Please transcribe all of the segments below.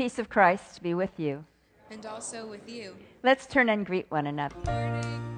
peace of Christ be with you. And also with you. Let's turn and greet one another.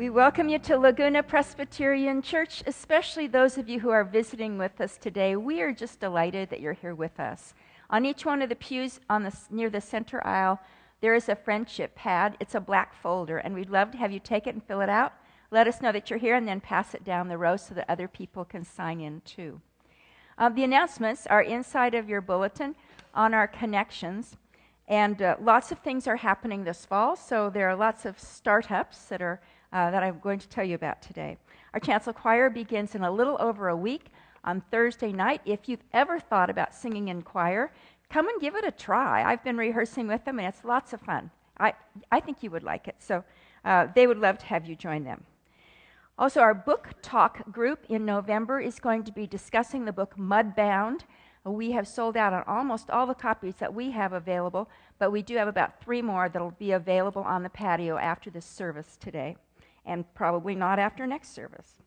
We welcome you to Laguna Presbyterian Church, especially those of you who are visiting with us today. We are just delighted that you're here with us. On each one of the pews on the, near the center aisle, there is a friendship pad. It's a black folder, and we'd love to have you take it and fill it out. Let us know that you're here, and then pass it down the row so that other people can sign in too. Uh, the announcements are inside of your bulletin on our connections. And uh, lots of things are happening this fall, so there are lots of startups that are uh, that I'm going to tell you about today. Our chancel choir begins in a little over a week on Thursday night. If you've ever thought about singing in choir, come and give it a try. I've been rehearsing with them, and it's lots of fun. I, I think you would like it, so uh, they would love to have you join them. Also, our book talk group in November is going to be discussing the book Mudbound. We have sold out on almost all the copies that we have available, but we do have about three more that will be available on the patio after this service today and probably not after next service.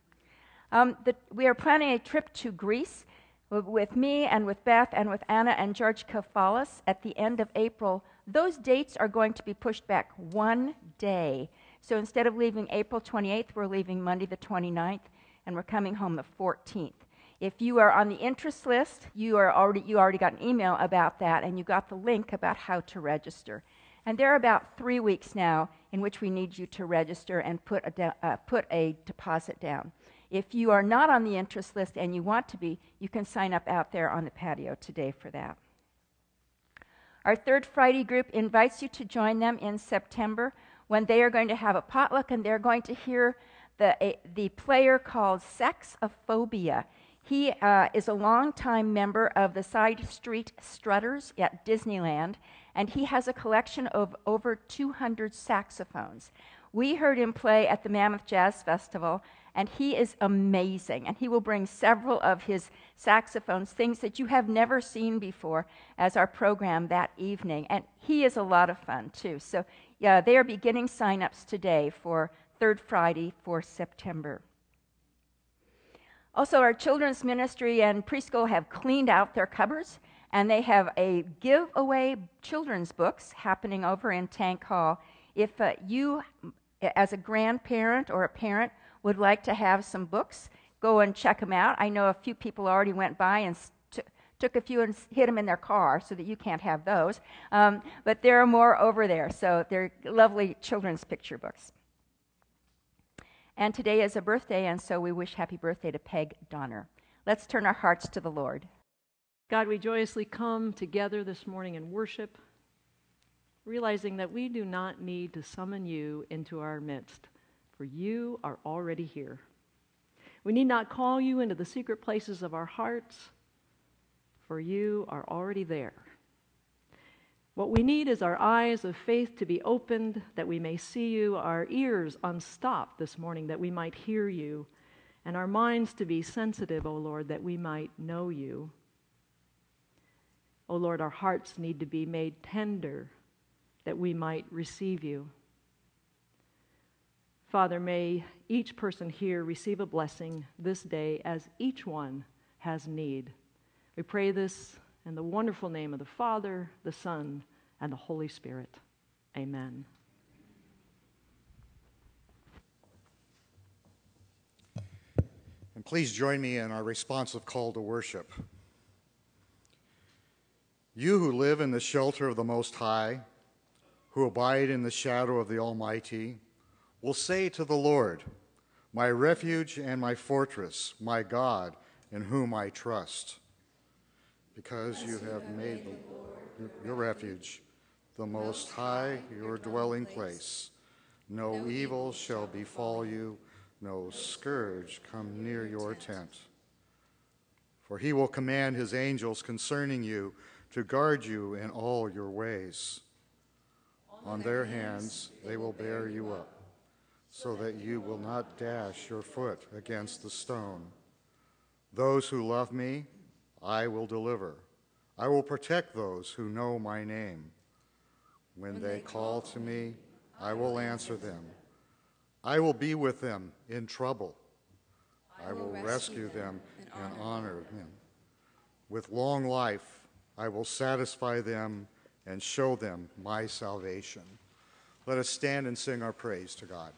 Um, the, we are planning a trip to Greece with me and with Beth and with Anna and George Kafalis at the end of April. Those dates are going to be pushed back one day. So instead of leaving April 28th, we're leaving Monday the 29th, and we're coming home the 14th. If you are on the interest list, you, are already, you already got an email about that, and you got the link about how to register. And there are about three weeks now in which we need you to register and put a, de- uh, put a deposit down. If you are not on the interest list and you want to be, you can sign up out there on the patio today for that. Our third Friday group invites you to join them in September when they are going to have a potluck and they're going to hear the, a, the player called Saxophobia. He uh, is a longtime member of the Side Street Strutters at Disneyland, and he has a collection of over 200 saxophones. We heard him play at the Mammoth Jazz Festival, and he is amazing. And he will bring several of his saxophones, things that you have never seen before, as our program that evening. And he is a lot of fun, too. So, yeah, they are beginning sign-ups today for Third Friday for September. Also, our children's ministry and preschool have cleaned out their cupboards and they have a giveaway children's books happening over in Tank Hall. If uh, you, as a grandparent or a parent, would like to have some books, go and check them out. I know a few people already went by and st- took a few and hid them in their car so that you can't have those. Um, but there are more over there, so they're lovely children's picture books. And today is a birthday, and so we wish happy birthday to Peg Donner. Let's turn our hearts to the Lord. God, we joyously come together this morning in worship, realizing that we do not need to summon you into our midst, for you are already here. We need not call you into the secret places of our hearts, for you are already there. What we need is our eyes of faith to be opened that we may see you, our ears unstopped this morning that we might hear you, and our minds to be sensitive, O Lord, that we might know you. O Lord, our hearts need to be made tender that we might receive you. Father, may each person here receive a blessing this day as each one has need. We pray this in the wonderful name of the Father, the Son, and the Holy Spirit. Amen. And please join me in our responsive call to worship. You who live in the shelter of the Most High, who abide in the shadow of the Almighty, will say to the Lord, My refuge and my fortress, my God, in whom I trust. Because you have made your refuge, the Most High, your dwelling place, no evil shall befall you, no scourge come near your tent. For he will command his angels concerning you to guard you in all your ways. On their hands they will bear you up so that you will not dash your foot against the stone. Those who love me, I will deliver. I will protect those who know my name. When, they, call to me, I will answer them. I will be with them in trouble. I will rescue them and honor them. With long life, I will satisfy them and show them my salvation. Let us stand and sing our praise to God.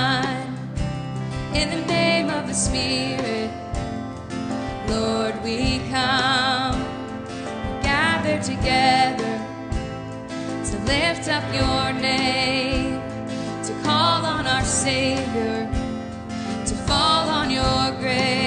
mind. In the name of the Spirit, Lord, we come, gather together to lift up your name, to call on our Savior, to fall on your grace.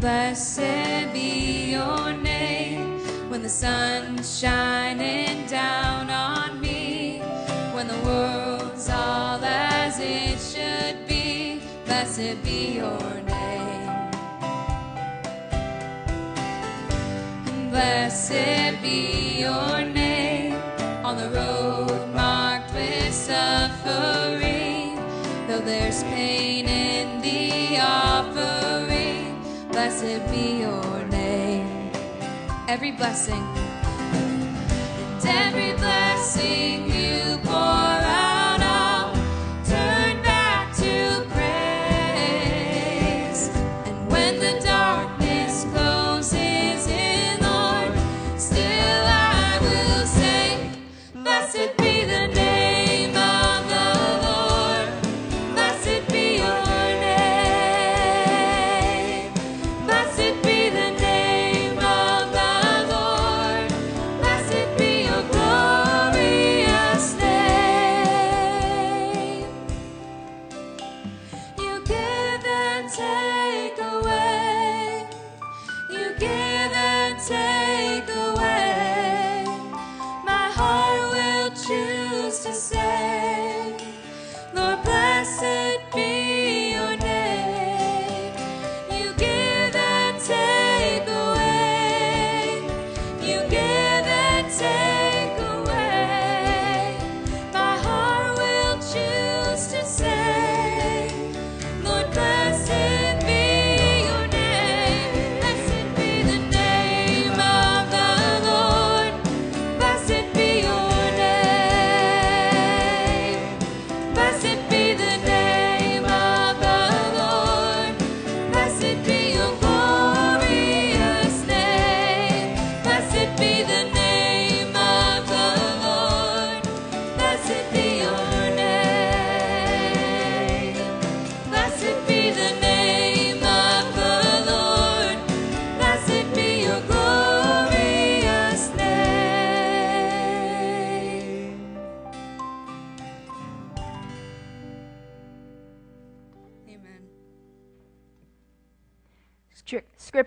Blessed be your name when the sun's shining down on me, when the world's all as it should be. Blessed be your name. Blessed be your every blessing. And every blessing.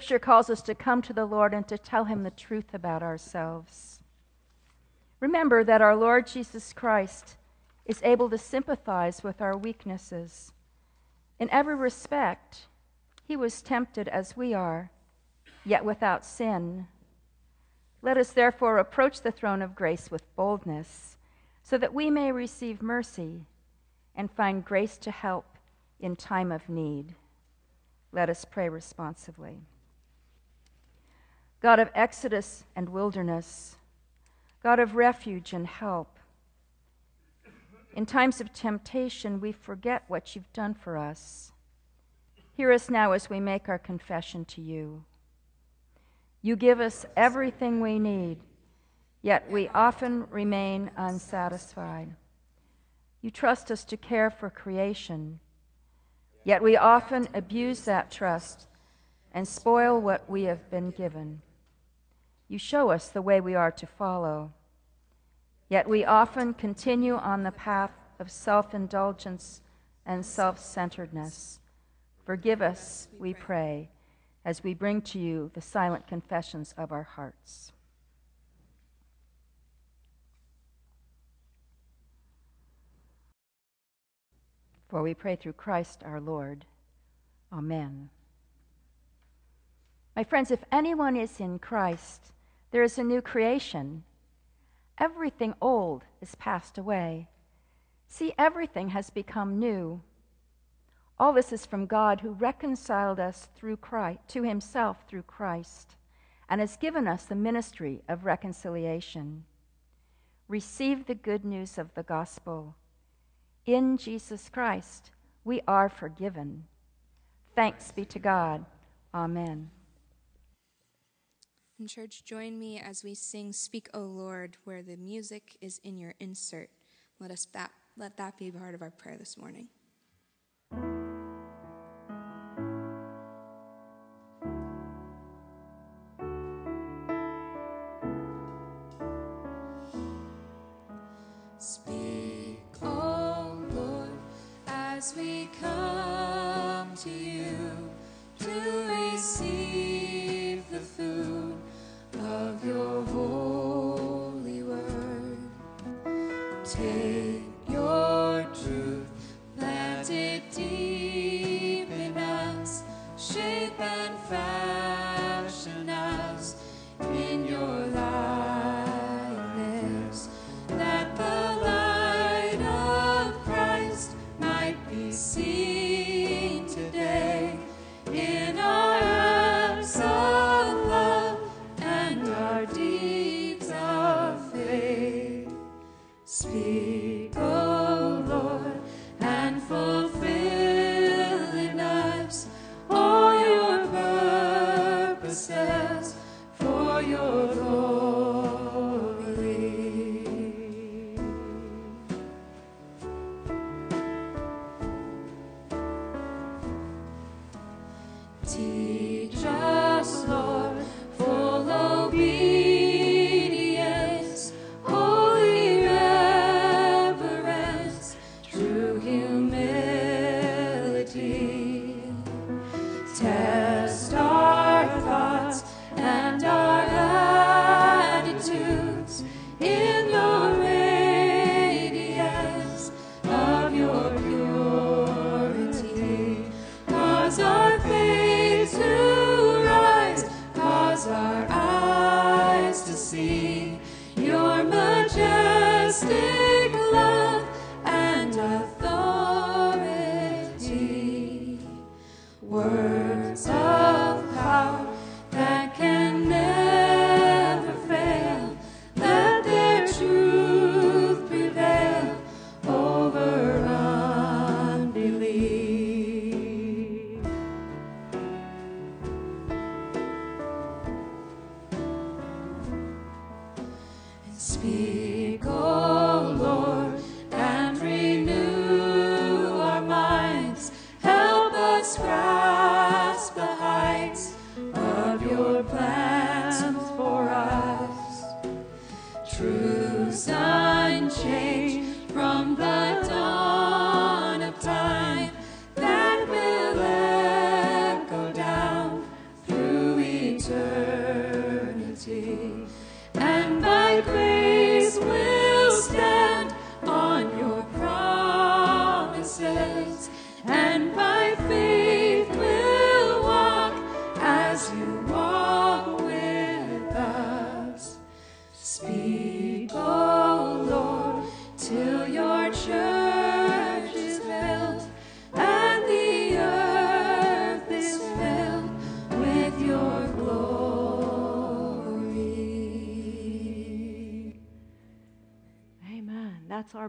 Scripture calls us to come to the Lord and to tell him the truth about ourselves. Remember that our Lord Jesus Christ is able to sympathize with our weaknesses. In every respect, he was tempted as we are, yet without sin. Let us therefore approach the throne of grace with boldness, so that we may receive mercy and find grace to help in time of need. Let us pray responsively. God of Exodus and wilderness, God of refuge and help, in times of temptation, we forget what you've done for us. Hear us now as we make our confession to you. You give us everything we need, yet we often remain unsatisfied. You trust us to care for creation, yet we often abuse that trust and spoil what we have been given. You show us the way we are to follow, yet we often continue on the path of self indulgence and self centeredness. Forgive us, we pray, as we bring to you the silent confessions of our hearts. For we pray through Christ our Lord. Amen. My friends, if anyone is in Christ, there is a new creation. Everything old is passed away. See, everything has become new. All this is from God who reconciled us through Christ, to himself through Christ and has given us the ministry of reconciliation. Receive the good news of the gospel. In Jesus Christ, we are forgiven. Thanks be to God. Amen. And church, join me as we sing Speak, O Lord, where the music is in your insert. Let us that, let that be part of our prayer this morning.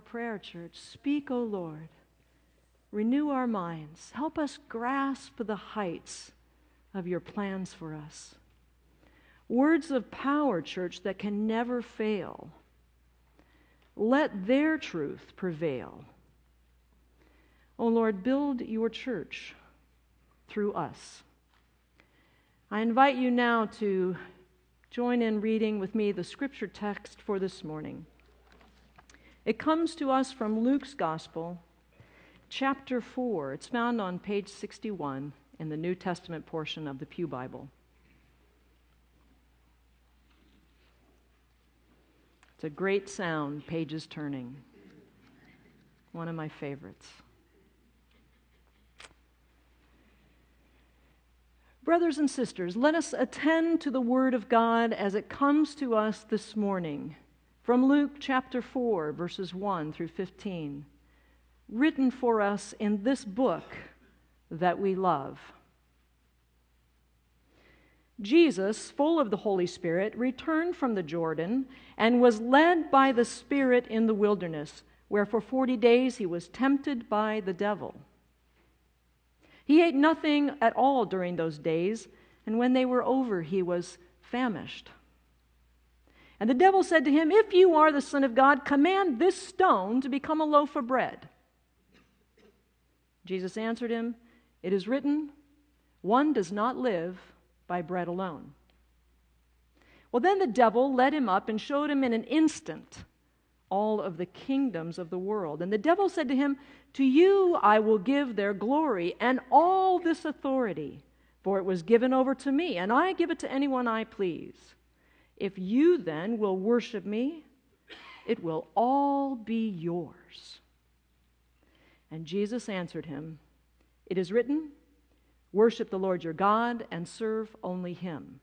Prayer, church. Speak, O Lord. Renew our minds. Help us grasp the heights of your plans for us. Words of power, church, that can never fail. Let their truth prevail. O Lord, build your church through us. I invite you now to join in reading with me the scripture text for this morning. It comes to us from Luke's Gospel, chapter 4. It's found on page 61 in the New Testament portion of the Pew Bible. It's a great sound, pages turning. One of my favorites. Brothers and sisters, let us attend to the Word of God as it comes to us this morning from Luke chapter 4, verses 1 through 15, written for us in this book that we love. Jesus, full of the Holy Spirit, returned from the Jordan and was led by the Spirit in the wilderness, where for forty days he was tempted by the devil. He ate nothing at all during those days, and when they were over, he was famished. And the devil said to him, If you are the Son of God, command this stone to become a loaf of bread. Jesus answered him, It is written, One does not live by bread alone. Well, then the devil led him up and showed him in an instant all of the kingdoms of the world. And the devil said to him, To you I will give their glory and all this authority, for it was given over to me, and I give it to anyone I please. If you then will worship me, it will all be yours. And Jesus answered him, It is written, Worship the Lord your God and serve only him.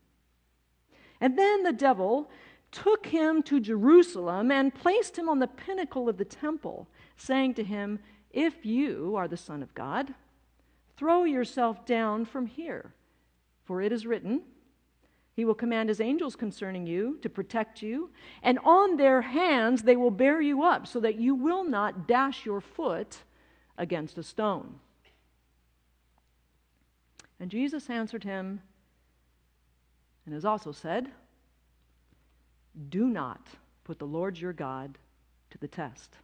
And then the devil took him to Jerusalem and placed him on the pinnacle of the temple, saying to him, If you are the Son of God, throw yourself down from here. For it is written, He will command His angels concerning you to protect you, and on their hands they will bear you up, so that you will not dash your foot against a stone. And Jesus answered him, and has also said, Do not put the Lord your God to the test.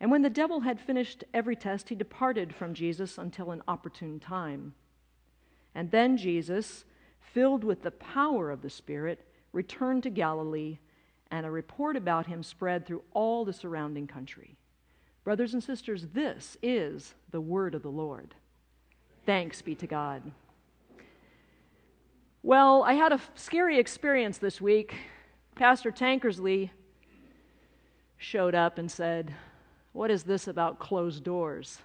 And when the devil had finished every test, he departed from Jesus until an opportune time. And then Jesus, filled with the power of the Spirit, returned to Galilee, and a report about him spread through all the surrounding country. Brothers and sisters, this is the word of the Lord. Thanks be to God. Well, I had a scary experience this week. Pastor Tankersley showed up and said, What is this about closed doors?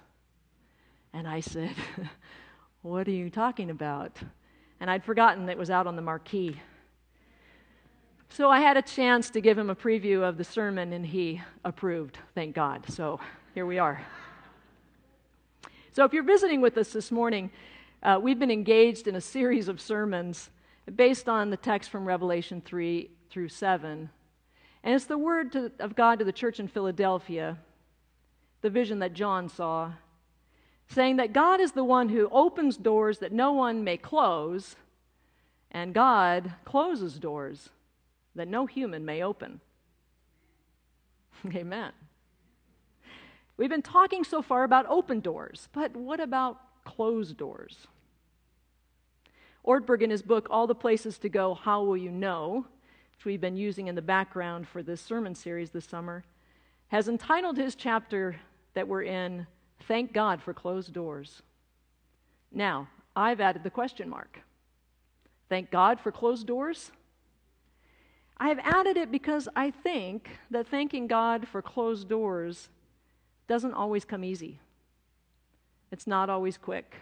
And I said, What are you talking about? And I'd forgotten that it was out on the marquee. So I had a chance to give him a preview of the sermon, and he approved, thank God. So here we are. So if you're visiting with us this morning, uh, we've been engaged in a series of sermons based on the text from Revelation 3 through 7. And it's the word to, of God to the church in Philadelphia, the vision that John saw, saying that God is the one who opens doors that no one may close, and God closes doors that no human may open. Amen. We've been talking so far about open doors, but what about closed doors? Ortberg, in his book, All the Places to Go, How Will You Know, which we've been using in the background for this sermon series this summer, has entitled his chapter that we're in, Thank God for Closed Doors. Now, I've added the question mark. Thank God for closed doors? I've added it because I think that thanking God for closed doors doesn't always come easy. It's not always quick.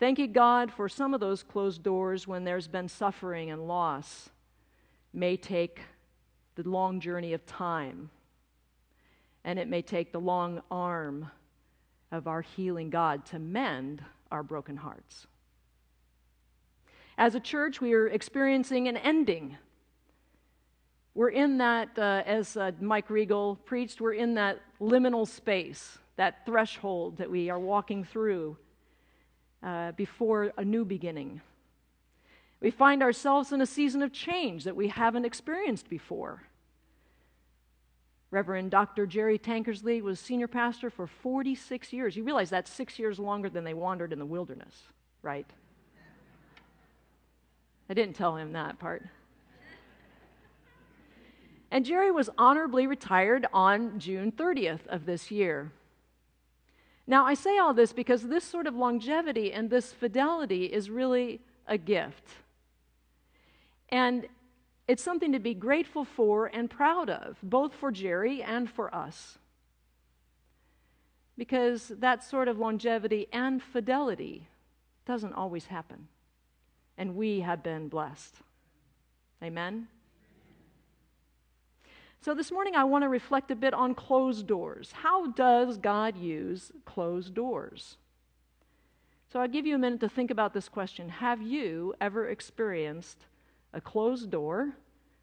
Thank you, God, for some of those closed doors when there's been suffering and loss, may take the long journey of time, and it may take the long arm of our healing God to mend our broken hearts. As a church, we are experiencing an ending. We're in that, uh, as uh, Mike Regal preached, we're in that liminal space, that threshold that we are walking through uh, before a new beginning. We find ourselves in a season of change that we haven't experienced before. Reverend Dr. Jerry Tankersley was senior pastor for 46 years. You realize that's six years longer than they wandered in the wilderness, right? I didn't tell him that part. And Jerry was honorably retired on June 30th of this year. Now, I say all this because this sort of longevity and this fidelity is really a gift. And it's something to be grateful for and proud of, both for Jerry and for us. Because that sort of longevity and fidelity doesn't always happen. And we have been blessed. Amen? So, this morning I want to reflect a bit on closed doors. How does God use closed doors? So, I'll give you a minute to think about this question Have you ever experienced a closed door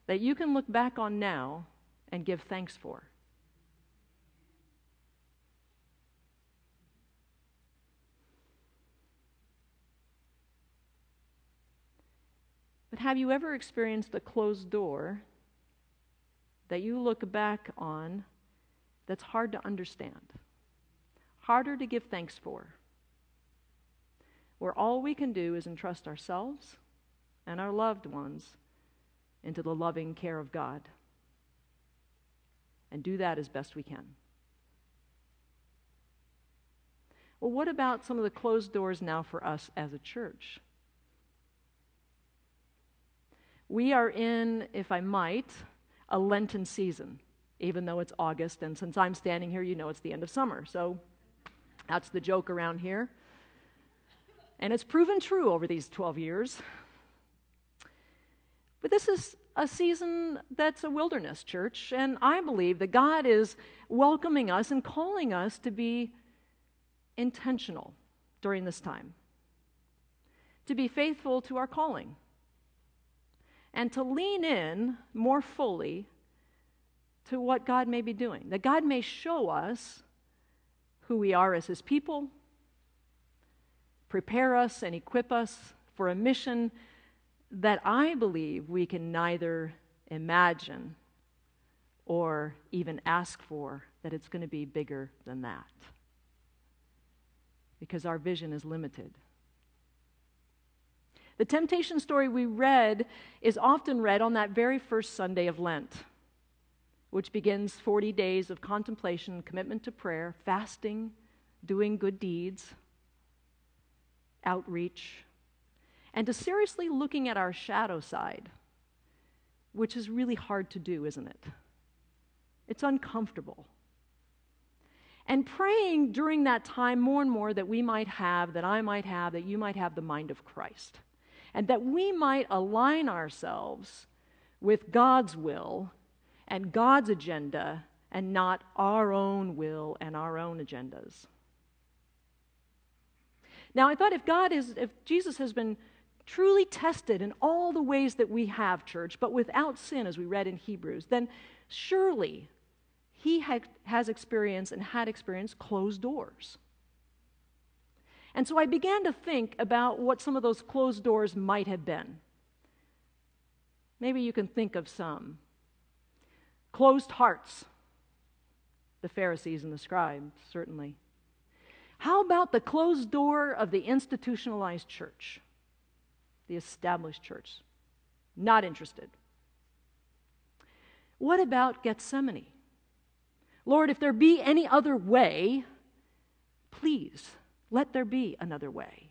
that you can look back on now and give thanks for? But have you ever experienced a closed door that you look back on that's hard to understand, harder to give thanks for, where all we can do is entrust ourselves and our loved ones into the loving care of God and do that as best we can. Well, what about some of the closed doors now for us as a church? We are in, if I might, a Lenten season, even though it's August. And since I'm standing here, you know it's the end of summer. So that's the joke around here. And it's proven true over these 12 years. But this is a season that's a wilderness church, and I believe that God is welcoming us and calling us to be intentional during this time, to be faithful to our calling and to lean in more fully to what God may be doing. That God may show us who we are as His people, prepare us and equip us for a mission that I believe we can neither imagine or even ask for, that it's going to be bigger than that. Because our vision is limited. The temptation story we read is often read on that very first Sunday of Lent, which begins 40 days of contemplation, commitment to prayer, fasting, doing good deeds, outreach, and to seriously looking at our shadow side, which is really hard to do, isn't it? It's uncomfortable. And praying during that time more and more that we might have, that I might have, that you might have the mind of Christ and that we might align ourselves with God's will and God's agenda and not our own will and our own agendas. Now, I thought if God is, if Jesus has been truly tested in all the ways that we have, church, but without sin, as we read in Hebrews, then surely he has experienced and had experienced closed doors. And so I began to think about what some of those closed doors might have been. Maybe you can think of some. Closed hearts, the Pharisees and the scribes, certainly. How about the closed door of the institutionalized church, the established church? Not interested. What about Gethsemane? Lord, if there be any other way, please let there be another way.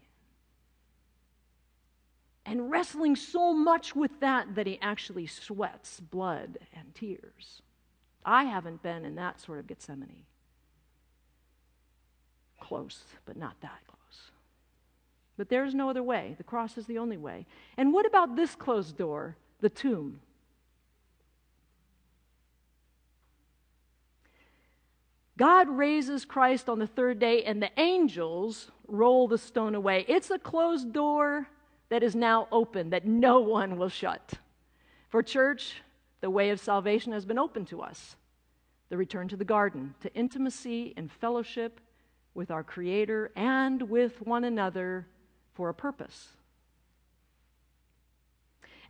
And wrestling so much with that that he actually sweats blood and tears. I haven't been in that sort of Gethsemane. Close, but not that close. But there's no other way. The cross is the only way. And what about this closed door, the tomb? God raises Christ on the third day, and the angels roll the stone away. It's a closed door that is now open, that no one will shut. For church, the way of salvation has been open to us the return to the garden, to intimacy and fellowship with our Creator and with one another for a purpose.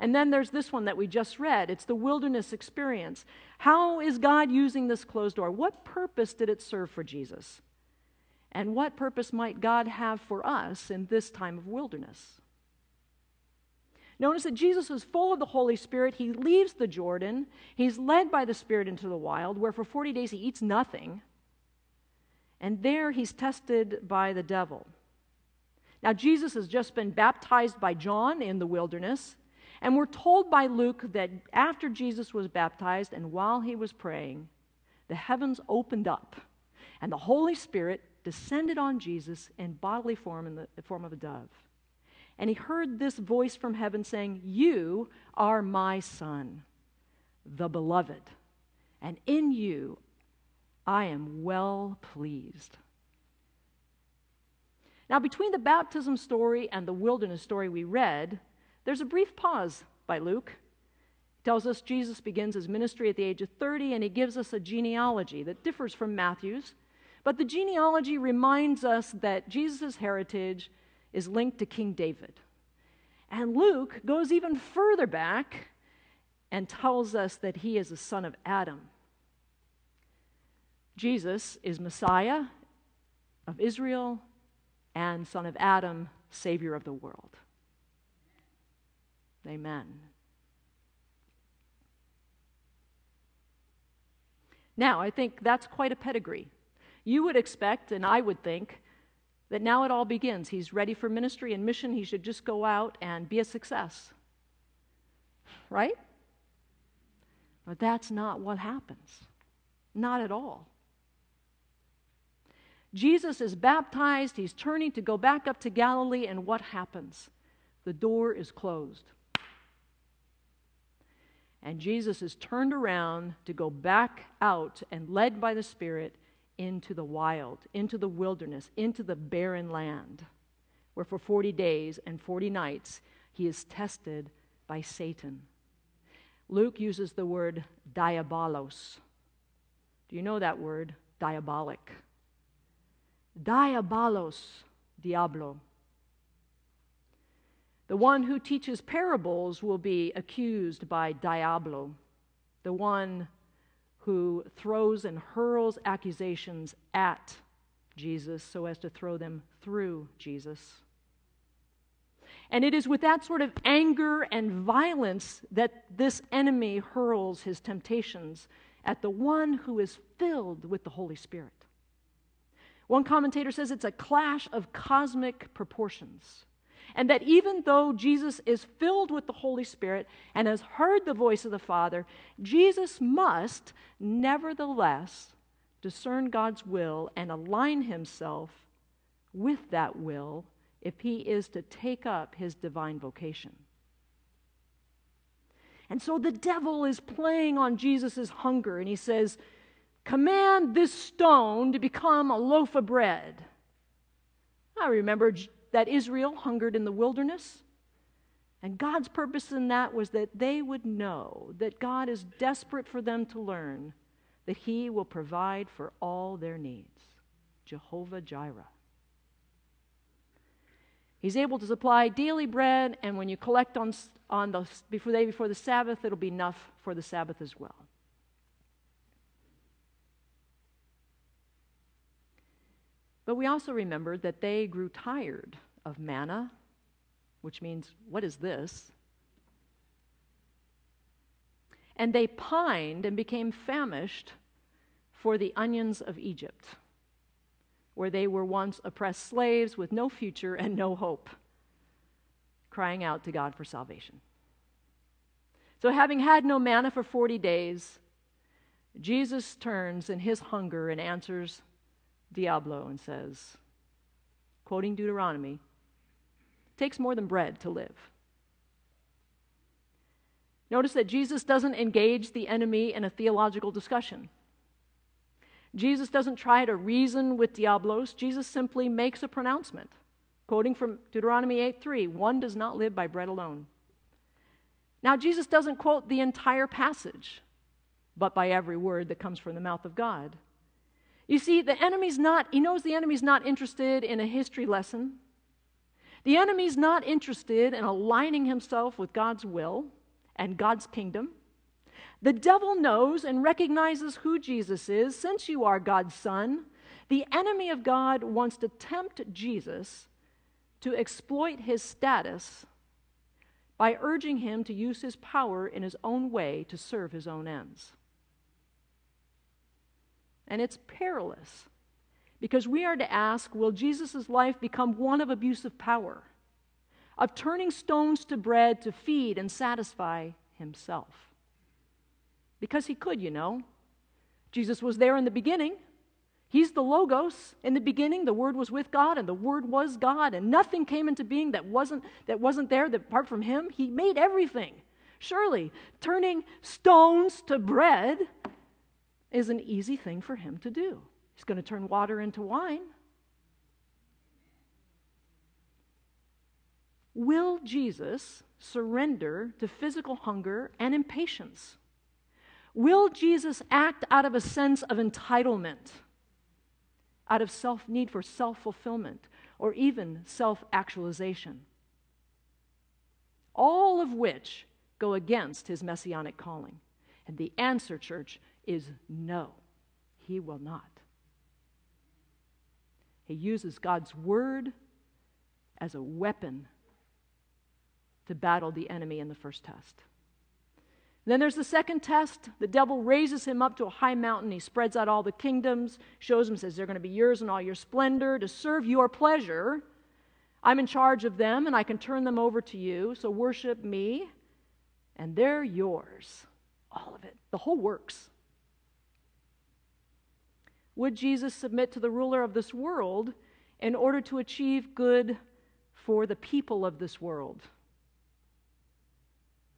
And then there's this one that we just read. It's the wilderness experience. How is God using this closed door? What purpose did it serve for Jesus? And what purpose might God have for us in this time of wilderness? Notice that Jesus is full of the Holy Spirit. He leaves the Jordan. He's led by the Spirit into the wild, where for 40 days he eats nothing. And there he's tested by the devil. Now, Jesus has just been baptized by John in the wilderness. And we're told by Luke that after Jesus was baptized and while he was praying, the heavens opened up and the Holy Spirit descended on Jesus in bodily form in the form of a dove. And he heard this voice from heaven saying, You are my son, the beloved, and in you I am well pleased. Now, between the baptism story and the wilderness story we read, there's a brief pause by Luke. He tells us Jesus begins his ministry at the age of 30, and he gives us a genealogy that differs from Matthew's. But the genealogy reminds us that Jesus' heritage is linked to King David. And Luke goes even further back and tells us that he is a son of Adam. Jesus is Messiah of Israel and son of Adam, Savior of the world. Amen. Now, I think that's quite a pedigree. You would expect, and I would think, that now it all begins. He's ready for ministry and mission. He should just go out and be a success. Right? But that's not what happens. Not at all. Jesus is baptized, he's turning to go back up to Galilee, and what happens? The door is closed. And Jesus is turned around to go back out and led by the Spirit into the wild, into the wilderness, into the barren land, where for 40 days and 40 nights he is tested by Satan. Luke uses the word diabolos. Do you know that word? Diabolic. Diabolos, diablo. The one who teaches parables will be accused by diablo, the one who throws and hurls accusations at Jesus so as to throw them through Jesus. And it is with that sort of anger and violence that this enemy hurls his temptations at the one who is filled with the Holy Spirit. One commentator says it's a clash of cosmic proportions. And that even though Jesus is filled with the Holy Spirit and has heard the voice of the Father, Jesus must nevertheless discern God's will and align himself with that will if he is to take up his divine vocation. And so the devil is playing on Jesus' hunger, and he says, Command this stone to become a loaf of bread. I remember that Israel hungered in the wilderness. And God's purpose in that was that they would know that God is desperate for them to learn that He will provide for all their needs. Jehovah Jireh. He's able to supply daily bread, and when you collect on, on the before, day before the Sabbath, it'll be enough for the Sabbath as well. But we also remembered that they grew tired of manna, which means, what is this? And they pined and became famished for the onions of Egypt, where they were once oppressed slaves with no future and no hope, crying out to God for salvation. So, having had no manna for 40 days, Jesus turns in his hunger and answers Diablo and says, quoting Deuteronomy, takes more than bread to live. Notice that Jesus doesn't engage the enemy in a theological discussion. Jesus doesn't try to reason with Diablos. Jesus simply makes a pronouncement. Quoting from Deuteronomy 8:3, one does not live by bread alone. Now Jesus doesn't quote the entire passage, but by every word that comes from the mouth of God. You see, the enemy's not, he knows the enemy's not interested in a history lesson. The enemy's not interested in aligning himself with God's will and God's kingdom. The devil knows and recognizes who Jesus is. Since you are God's son, the enemy of God wants to tempt Jesus to exploit his status by urging him to use his power in his own way to serve his own ends. And it's perilous because we are to ask will Jesus' life become one of abusive power, of turning stones to bread to feed and satisfy himself? Because he could, you know. Jesus was there in the beginning. He's the Logos. In the beginning, the Word was with God, and the Word was God, and nothing came into being that wasn't, that wasn't there that apart from Him. He made everything. Surely, turning stones to bread is an easy thing for Him to do. He's going to turn water into wine. Will Jesus surrender to physical hunger and impatience? Will Jesus act out of a sense of entitlement? out of self need for self fulfillment or even self actualization. All of which go against his messianic calling. And the answer, church, is no, he will not. He uses God's word as a weapon to battle the enemy in the first test. Then there's the second test. The devil raises him up to a high mountain. He spreads out all the kingdoms, shows him, says, They're going to be yours in all your splendor to serve your pleasure. I'm in charge of them, and I can turn them over to you. So worship me, and they're yours. All of it, the whole works. Would Jesus submit to the ruler of this world in order to achieve good for the people of this world?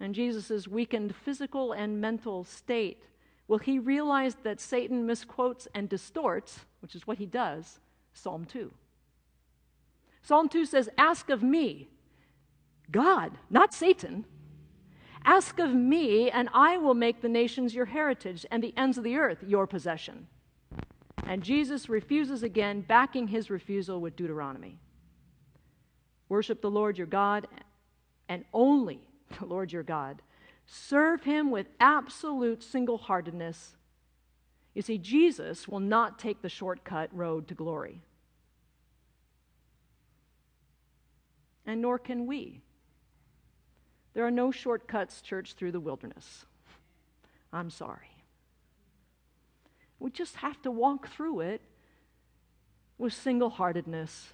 and Jesus' weakened physical and mental state, will he realize that Satan misquotes and distorts, which is what he does, Psalm 2? Psalm 2 says, Ask of me, God, not Satan. Ask of me, and I will make the nations your heritage and the ends of the earth your possession. And Jesus refuses again, backing his refusal with Deuteronomy. Worship the Lord your God, and only the Lord your God. Serve him with absolute single heartedness. You see, Jesus will not take the shortcut road to glory. And nor can we. There are no shortcuts, church, through the wilderness. I'm sorry. We just have to walk through it with single heartedness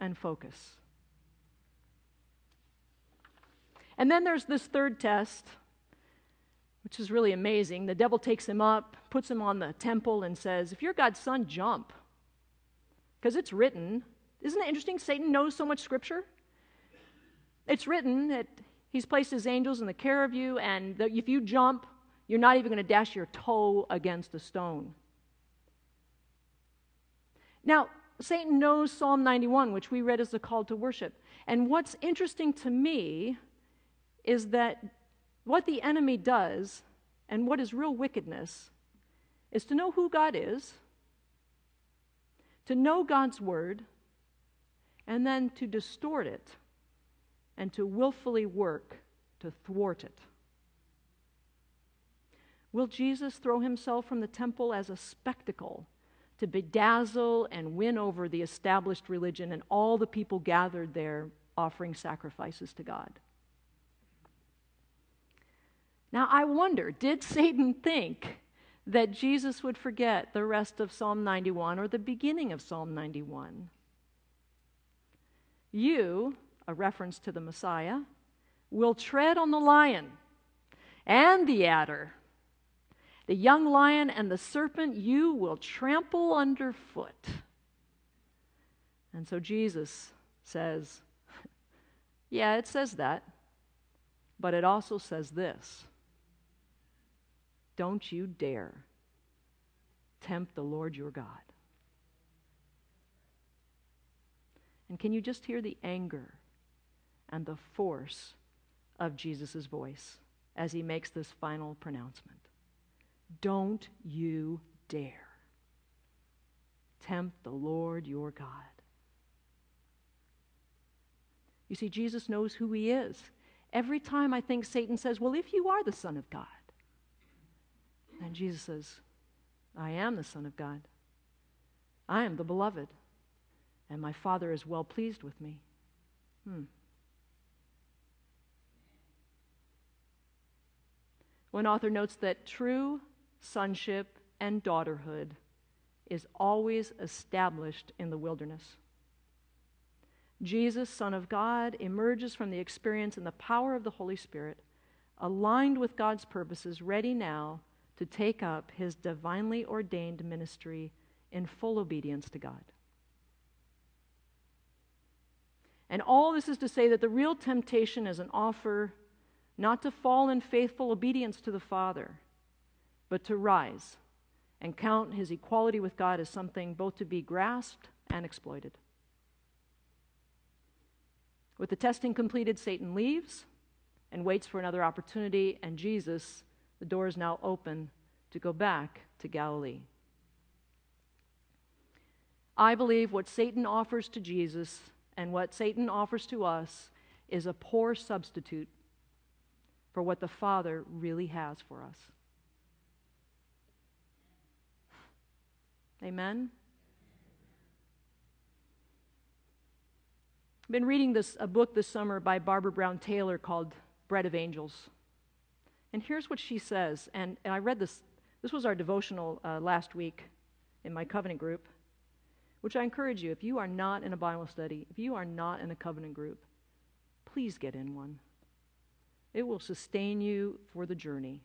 and focus. And then there's this third test, which is really amazing. The devil takes him up, puts him on the temple, and says, If you're God's son, jump. Because it's written. Isn't it interesting? Satan knows so much scripture. It's written that he's placed his angels in the care of you, and if you jump, you're not even going to dash your toe against a stone. Now, Satan knows Psalm 91, which we read as a call to worship. And what's interesting to me is that what the enemy does and what is real wickedness is to know who God is, to know God's word, and then to distort it and to willfully work to thwart it. Will Jesus throw himself from the temple as a spectacle to bedazzle and win over the established religion and all the people gathered there offering sacrifices to God? Now, I wonder did Satan think that Jesus would forget the rest of Psalm 91 or the beginning of Psalm 91? You, a reference to the Messiah, will tread on the lion and the adder. The young lion and the serpent you will trample underfoot. And so Jesus says, Yeah, it says that, but it also says this Don't you dare tempt the Lord your God. And can you just hear the anger and the force of Jesus' voice as he makes this final pronouncement? Don't you dare tempt the Lord your God. You see, Jesus knows who he is. Every time I think Satan says, Well, if you are the Son of God, then Jesus says, I am the Son of God. I am the beloved, and my Father is well pleased with me. Hmm. One author notes that true sonship and daughterhood is always established in the wilderness. Jesus, Son of God, emerges from the experience and the power of the Holy Spirit, aligned with God's purposes, ready now to take up his divinely ordained ministry in full obedience to God. And all this is to say that the real temptation is an offer not to fall in faithful obedience to the Father, but to rise and count his equality with God as something both to be grasped and exploited. With the testing completed, Satan leaves and waits for another opportunity, and Jesus, the door is now open to go back to Galilee. I believe what Satan offers to Jesus and what Satan offers to us is a poor substitute for what the Father really has for us. Amen? I've been reading this, a book this summer by Barbara Brown Taylor called Bread of Angels. And here's what she says, and, and I read this, this was our devotional uh, last week in my covenant group, which I encourage you, if you are not in a Bible study, if you are not in a covenant group, please get in one. It will sustain you for the journey.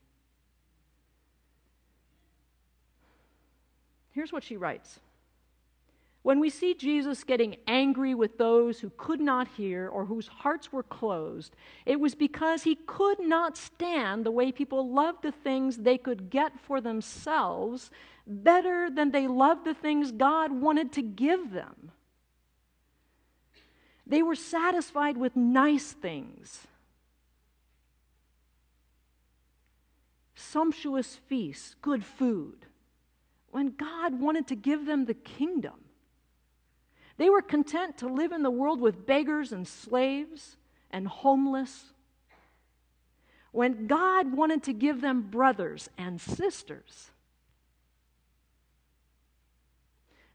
Here's what she writes When we see Jesus getting angry with those who could not hear or whose hearts were closed, it was because he could not stand the way people loved the things they could get for themselves better than they loved the things God wanted to give them. They were satisfied with nice things. Sumptuous feasts, good food when God wanted to give them the kingdom. They were content to live in the world with beggars and slaves and homeless. When God wanted to give them brothers and sisters.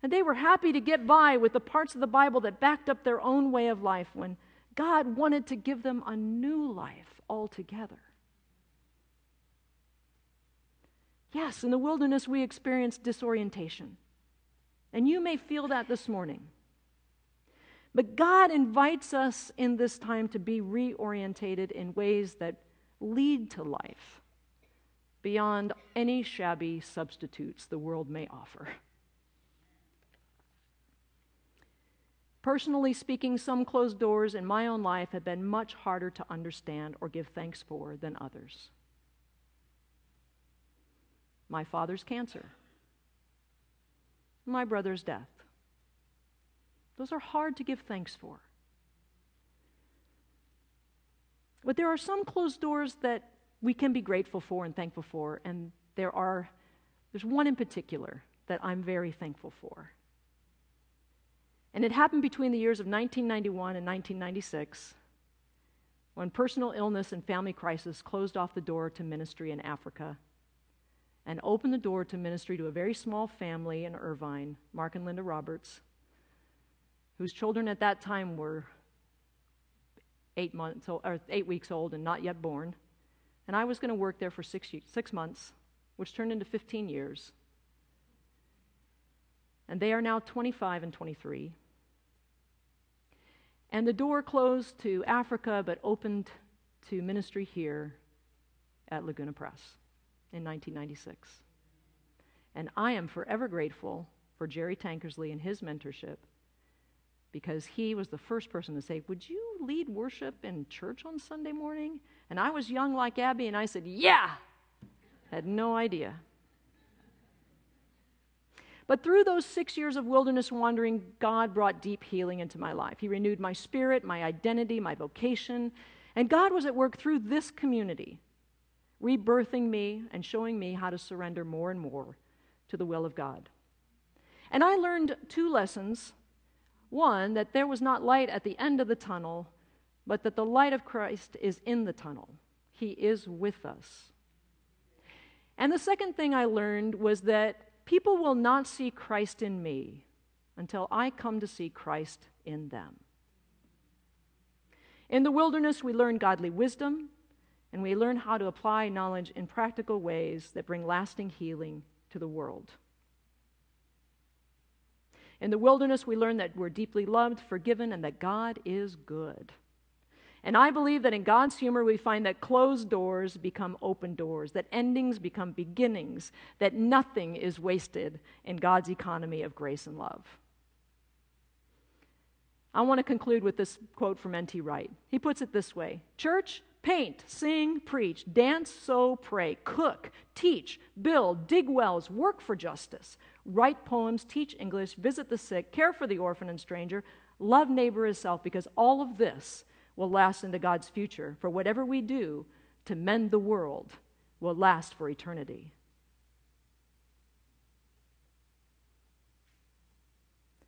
And they were happy to get by with the parts of the Bible that backed up their own way of life when God wanted to give them a new life altogether. Yes, in the wilderness we experience disorientation. And you may feel that this morning. But God invites us in this time to be reorientated in ways that lead to life beyond any shabby substitutes the world may offer. Personally speaking, some closed doors in my own life have been much harder to understand or give thanks for than others my father's cancer, my brother's death. Those are hard to give thanks for. But there are some closed doors that we can be grateful for and thankful for, and there are there's one in particular that I'm very thankful for. And it happened between the years of 1991 and 1996 when personal illness and family crisis closed off the door to ministry in Africa and opened the door to ministry to a very small family in Irvine, Mark and Linda Roberts, whose children at that time were eight months old, or eight weeks old and not yet born. And I was going to work there for six, six months, which turned into 15 years. And they are now 25 and 23. And the door closed to Africa but opened to ministry here at Laguna Pres in 1996. And I am forever grateful for Jerry Tankersley and his mentorship because he was the first person to say, Would you lead worship in church on Sunday morning? And I was young like Abby, and I said, Yeah. Had no idea. But through those six years of wilderness wandering, God brought deep healing into my life. He renewed my spirit, my identity, my vocation. And God was at work through this community, rebirthing me and showing me how to surrender more and more to the will of God. And I learned two lessons one, that there was not light at the end of the tunnel, but that the light of Christ is in the tunnel. He is with us. And the second thing I learned was that people will not see Christ in me until I come to see Christ in them. In the wilderness, we learn godly wisdom and we learn how to apply knowledge in practical ways that bring lasting healing to the world. In the wilderness, we learn that we're deeply loved, forgiven, and that God is good. And I believe that in God's humor, we find that closed doors become open doors, that endings become beginnings, that nothing is wasted in God's economy of grace and love. I want to conclude with this quote from N.T. Wright. He puts it this way Church, paint, sing, preach, dance, sow, pray, cook, teach, build, dig wells, work for justice, write poems, teach English, visit the sick, care for the orphan and stranger, love neighbor as self, because all of this will last into God's future. For whatever we do to mend the world will last for eternity.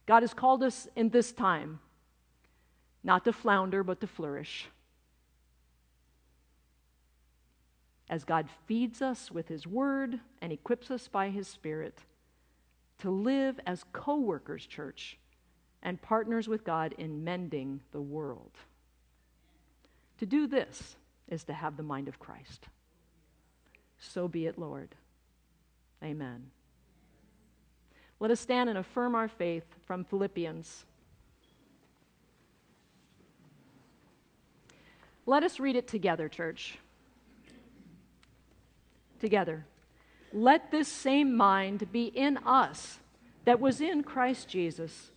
God has called us in this time not to flounder, but to flourish. As God feeds us with His Word and equips us by His Spirit to live as co workers, church, and partners with God in mending the world. To do this is to have the mind of Christ. So be it, Lord. Amen. Let us stand and affirm our faith from Philippians. Let us read it together, church. Together. Let this same mind be in us that was in Christ Jesus,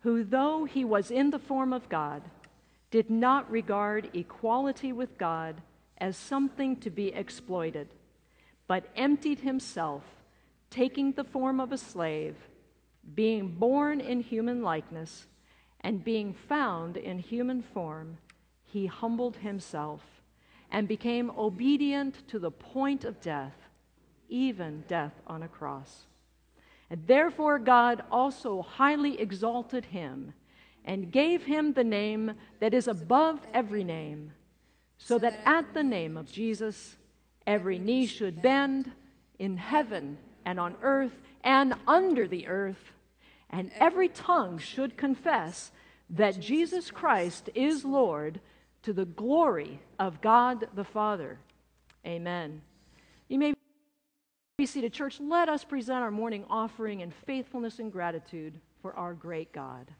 who, though he was in the form of God, did not regard equality with God as something to be exploited, but emptied himself, taking the form of a slave, being born in human likeness, and being found in human form, he humbled himself and became obedient to the point of death even death on a cross. And therefore, God also highly exalted him and gave him the name that is above every name, so that at the name of Jesus, every knee should bend in heaven and on earth and under the earth, and every tongue should confess that Jesus Christ is Lord to the glory of God the Father. Amen. You may be seated, church. Let us present our morning offering in faithfulness and gratitude for our great God.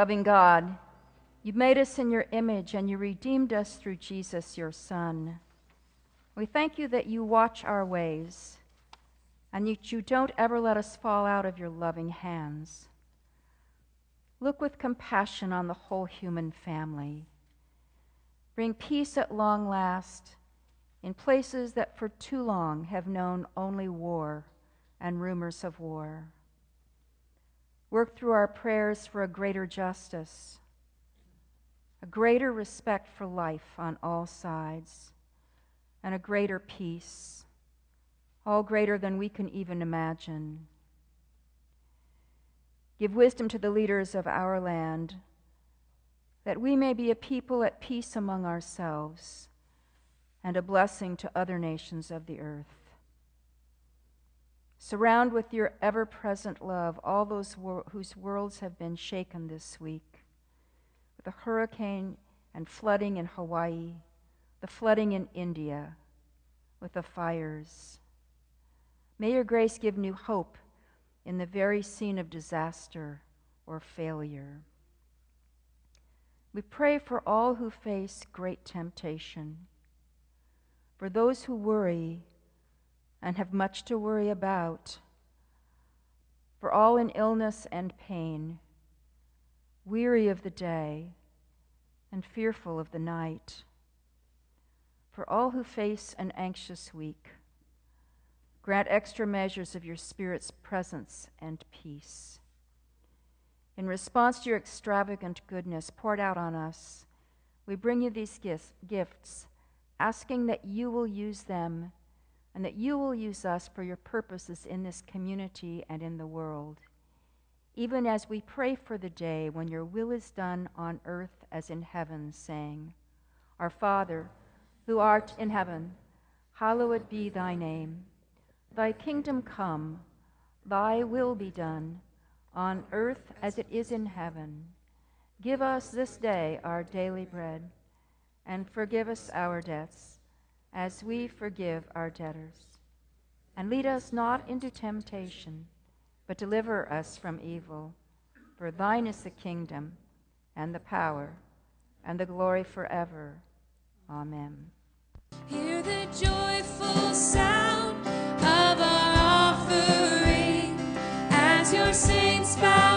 Loving God, you made us in your image and you redeemed us through Jesus, your Son. We thank you that you watch our ways and that you don't ever let us fall out of your loving hands. Look with compassion on the whole human family. Bring peace at long last in places that for too long have known only war and rumors of war. Work through our prayers for a greater justice, a greater respect for life on all sides, and a greater peace, all greater than we can even imagine. Give wisdom to the leaders of our land, that we may be a people at peace among ourselves and a blessing to other nations of the earth. Surround with your ever present love all those wor- whose worlds have been shaken this week with the hurricane and flooding in Hawaii, the flooding in India, with the fires. May your grace give new hope in the very scene of disaster or failure. We pray for all who face great temptation, for those who worry and have much to worry about, for all in illness and pain, weary of the day and fearful of the night, for all who face an anxious week. Grant extra measures of your Spirit's presence and peace. In response to your extravagant goodness poured out on us, we bring you these gifts, asking that you will use them and that you will use us for your purposes in this community and in the world. Even as we pray for the day when your will is done on earth as in heaven, saying, Our Father, who art in heaven, hallowed be thy name. Thy kingdom come, thy will be done, on earth as it is in heaven. Give us this day our daily bread, and forgive us our debts, as we forgive our debtors. And lead us not into temptation, but deliver us from evil. For thine is the kingdom, and the power, and the glory forever. Amen. Hear the joyful sound of our offering as your saints bow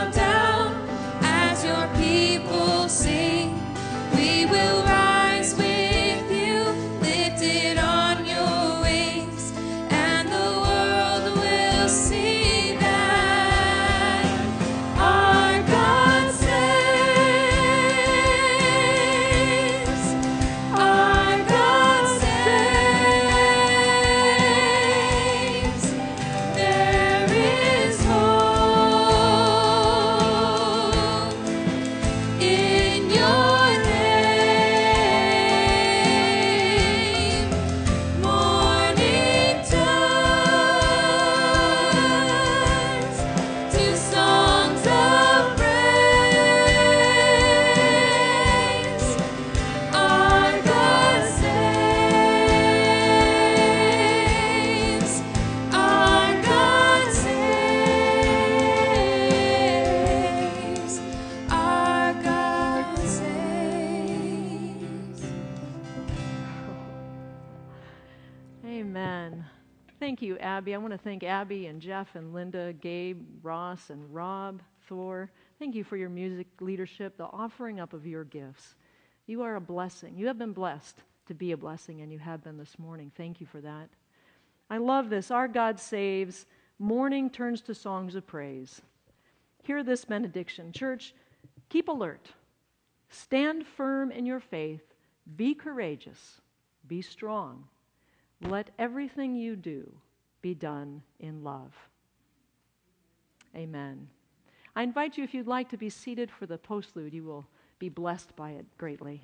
Thank you, Abby. I want to thank Abby and Jeff and Linda, Gabe, Ross, and Rob, Thor. Thank you for your music leadership, the offering up of your gifts. You are a blessing. You have been blessed to be a blessing, and you have been this morning. Thank you for that. I love this. Our God saves. Morning turns to songs of praise. Hear this benediction. Church, keep alert. Stand firm in your faith. Be courageous. Be strong. Let everything you do be done in love. Amen. I invite you, if you'd like to be seated for the postlude, you will be blessed by it greatly.